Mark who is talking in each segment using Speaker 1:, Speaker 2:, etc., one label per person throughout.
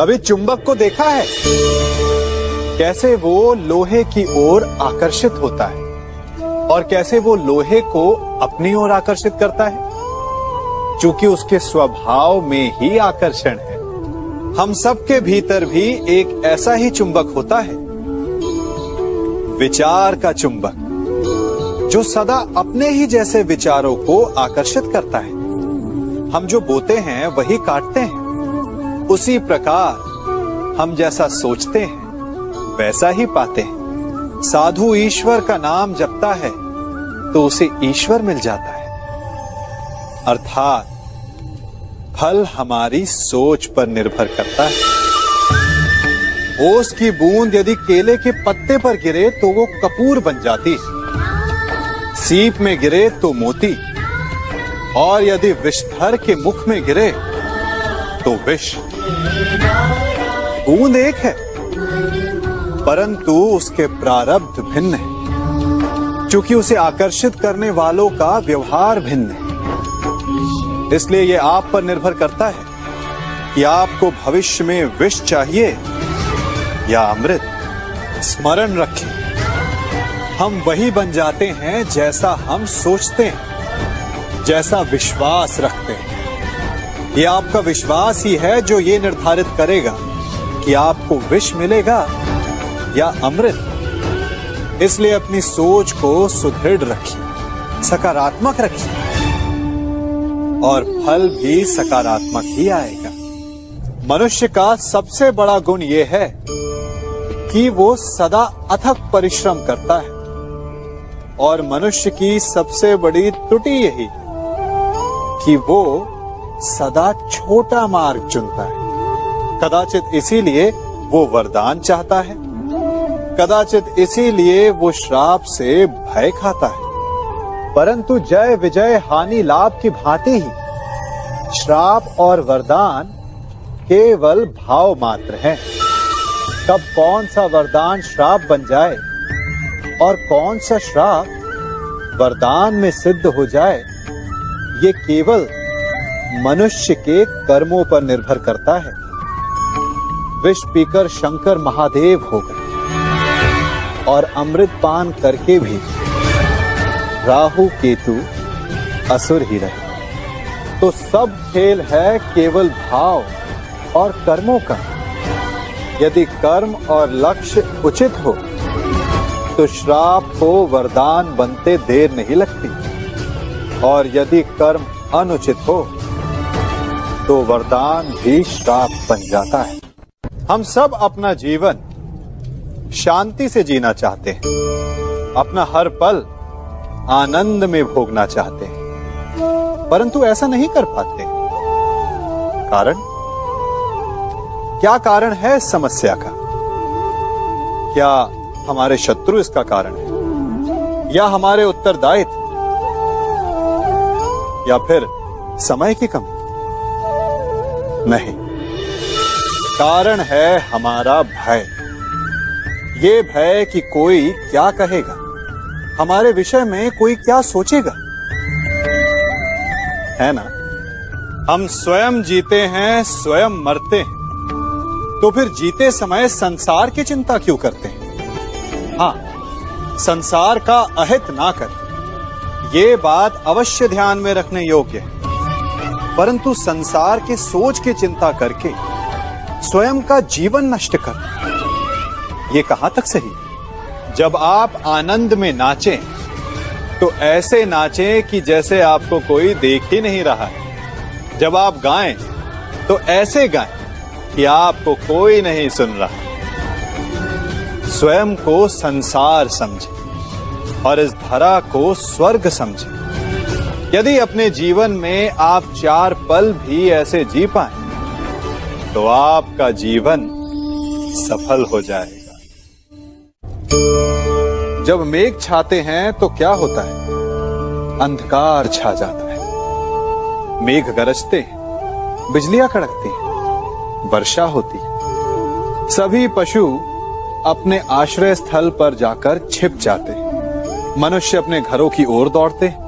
Speaker 1: कभी चुंबक को देखा है? कैसे वो लोहे की ओर आकर्षित होता है? और कैसे वो लोहे को अपनी ओर आकर्षित करता है? चूँकि उसके स्वभाव में ही आकर्षण है, हम सबके भीतर भी एक ऐसा ही चुंबक होता है। विचार का चुंबक, जो सदा अपने ही जैसे विचारों को आकर्षित करता है। हम जो बोते हैं, वही काटते हैं। उसी प्रकार हम जैसा सोचते हैं, वैसा ही पाते हैं। साधु ईश्वर का नाम जपता है तो उसे ईश्वर मिल जाता है। अर्थात, फल हमारी सोच पर निर्भर करता है। ओस की बूंद यदि केले के पत्ते पर गिरे तो वो कपूर बन जाती सीप में गिरे तो मोती। और यदि विषधर के मुख में गिरे तो विष। बूंद एक है, परंतु उसके प्रारब्ध भिन्न है। क्योंकि उसे आकर्षित करने वालों का व्यवहार भिन्न है। इसलिए यह आप पर निर्भर करता है कि आपको भविष्य में विष चाहिए या अमृत। स्मरण रखें, हम वही बन जाते हैं जैसा हम सोचते हैं, जैसा विश्वास रखते हैं। ये आपका विश्वास ही है जो ये निर्धारित करेगा कि आपको विष मिलेगा या अमृत। इसलिए अपनी सोच को सुदृढ़ रखिए, सकारात्मक रखिए और फल भी सकारात्मक ही आएगा। मनुष्य का सबसे बड़ा गुण यह है कि वो सदा अथक परिश्रम करता है और मनुष्य की सबसे बड़ी त्रुटि यही कि वो सदा छोटा मार्ग चुनता है। कदाचित इसीलिए वो वरदान चाहता है। कदाचित इसीलिए वो श्राप से भय खाता है। परंतु जय विजय हानि लाभ की भांति ही श्राप और वरदान केवल भाव मात्र हैं। कब कौन सा वरदान श्राप बन जाए और कौन सा श्राप वरदान में सिद्ध हो जाए, ये केवल मनुष्य के कर्मों पर निर्भर करता है। विष पीकर शंकर महादेव हो गए और अमृत पान करके भी राहु, केतु, असुर ही रहे। तो सब खेल है केवल भाव और कर्मों का। यदि कर्म और लक्ष्य उचित हो तो श्राप को वरदान बनते देर नहीं लगती। और यदि कर्म अनुचित हो तो वरदान भी श्राप बन जाता है। हम सब अपना जीवन शांति से जीना चाहते हैं। अपना हर पल आनंद में भोगना चाहते हैं। परंतु ऐसा नहीं कर पाते। कारण? क्या कारण है समस्या का? क्या हमारे शत्रु इसका कारण है? या हमारे उत्तरदायित्व? या फिर समय की कमी? नहीं। कारण है हमारा भय। ये भय कि कोई क्या कहेगा। हमारे विषय में कोई क्या सोचेगा। है ना? हम स्वयं जीते हैं, स्वयं मरते हैं। तो फिर जीते समय संसार की चिंता क्यों करते हैं? हाँ संसार का अहित ना कर। ये बात अवश्य ध्यान में रखने योग्य है। परंतु संसार के सोच की चिंता करके स्वयं का जीवन नष्ट कर। ये कहाँ तक सही? जब आप आनंद में नाचें तो ऐसे नाचें कि जैसे आपको कोई देख ही नहीं रहा है। जब आप गाएँ तो ऐसे गाएँ कि आपको कोई नहीं सुन रहा। स्वयं को संसार समझे और इस धरा को स्वर्ग समझे। यदि अपने जीवन में आप चार पल भी ऐसे जी पाए तो आपका जीवन सफल हो जाएगा। जब मेघ छाते हैं तो क्या होता है? अंधकार छा जाता है। मेघ गरजते हैं, बिजलियाँ कड़कती हैं, वर्षा होती है। सभी पशु अपने आश्रय स्थल पर जाकर छिप जाते हैं। मनुष्य अपने घरों की ओर दौड़ते हैं।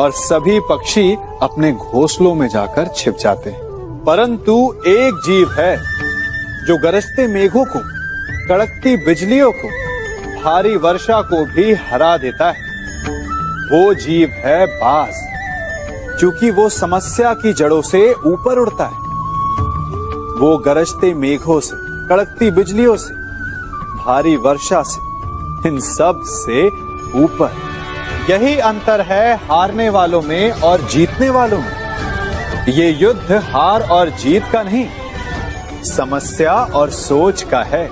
Speaker 1: और सभी पक्षी अपने घोंसलों में जाकर छिप जाते हैं। परंतु एक जीव है जो गरजते मेघों को, कड़कती बिजलियों को, भारी वर्षा को भी हरा देता है। वो जीव है बाज क्योंकि वो समस्या की जड़ों से ऊपर उड़ता है। वो गरजते मेघों से, कड़कती बिजलियों से, भारी वर्षा से, इन सबसे ऊपर। यही अंतर है हारने वालों में और जीतने वालों में। ये युद्ध हार और जीत का नहीं, समस्या और सोच का है।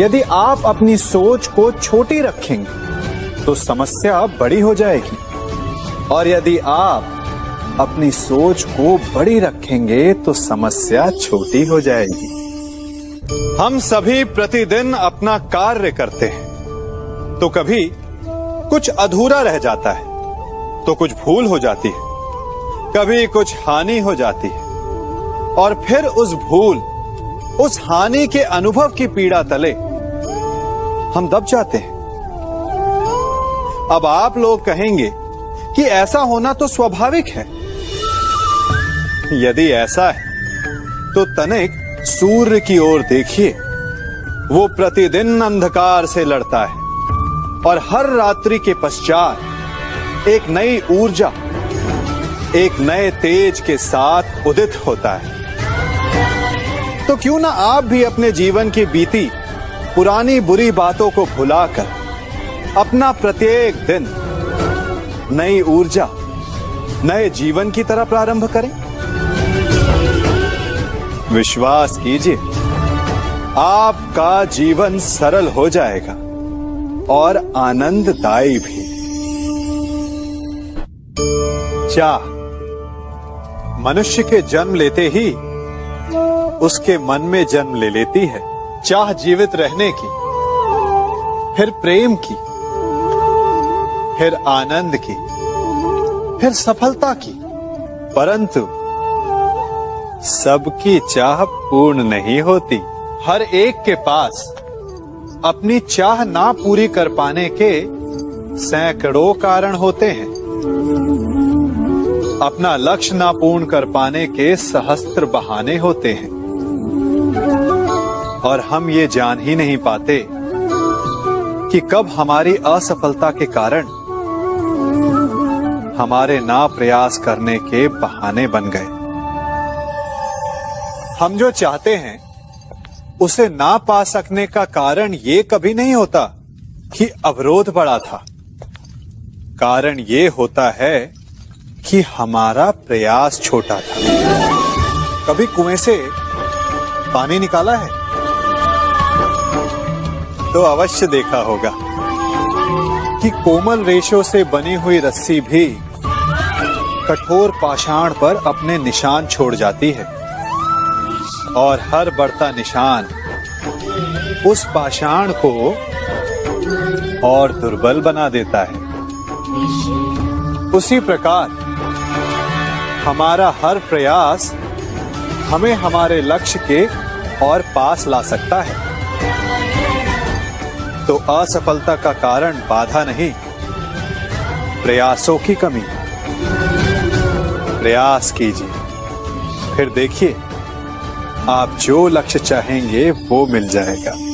Speaker 1: यदि आप अपनी सोच को छोटी रखेंगे तो समस्या बड़ी हो जाएगी। और यदि आप अपनी सोच को बड़ी रखेंगे तो समस्या छोटी हो जाएगी। हम सभी प्रतिदिन अपना कार्य करते हैं। तो कभी कुछ अधूरा रह जाता है तो कुछ भूल हो जाती है, कभी कुछ हानि हो जाती है। और फिर उस भूल, उस हानि के अनुभव की पीड़ा तले हम दब जाते हैं। अब आप लोग कहेंगे कि ऐसा होना तो स्वाभाविक है। यदि ऐसा है तो तनिक सूर्य की ओर देखिए, वो प्रतिदिन अंधकार से लड़ता है। और हर रात्रि के पश्चात एक नई ऊर्जा, एक नए तेज के साथ उदित होता है। तो क्यों ना आप भी अपने जीवन की बीती पुरानी बुरी बातों को भुलाकर अपना प्रत्येक दिन नई ऊर्जा, नए जीवन की तरह प्रारंभ करें? विश्वास कीजिए, आपका जीवन सरल हो जाएगा। और आनंददायी भी। चाह मनुष्य के जन्म लेते ही उसके मन में जन्म ले लेती है, चाह जीवित रहने की, फिर प्रेम की, फिर आनंद की, फिर सफलता की। परंतु सबकी चाह पूर्ण नहीं होती। हर एक के पास अपनी चाह ना पूरी कर पाने के सैकड़ों कारण होते हैं। अपना लक्ष्य ना पूर्ण कर पाने के सहस्त्र बहाने होते हैं। और हम ये जान ही नहीं पाते कि कब हमारी असफलता के कारण हमारे ना प्रयास करने के बहाने बन गए। हम जो चाहते हैं उसे ना पा सकने का कारण ये कभी नहीं होता कि अवरोध बड़ा था। कारण ये होता है कि हमारा प्रयास छोटा था। कभी कुएँ से पानी निकाला है? तो अवश्य देखा होगा कि कोमल रेशों से बनी हुई रस्सी भी कठोर पाषाण पर अपने निशान छोड़ जाती है। और हर बढ़ता निशान। उस पाषाण को और दुर्बल बना देता है। उसी प्रकार, हमारा हर प्रयास हमें हमारे लक्ष्य के और पास ला सकता है। तो असफलता का कारण बाधा नहीं, प्रयासों की कमी। प्रयास कीजिए। फिर देखिए। आप जो लक्ष्य चाहेंगे वो मिल जाएगा।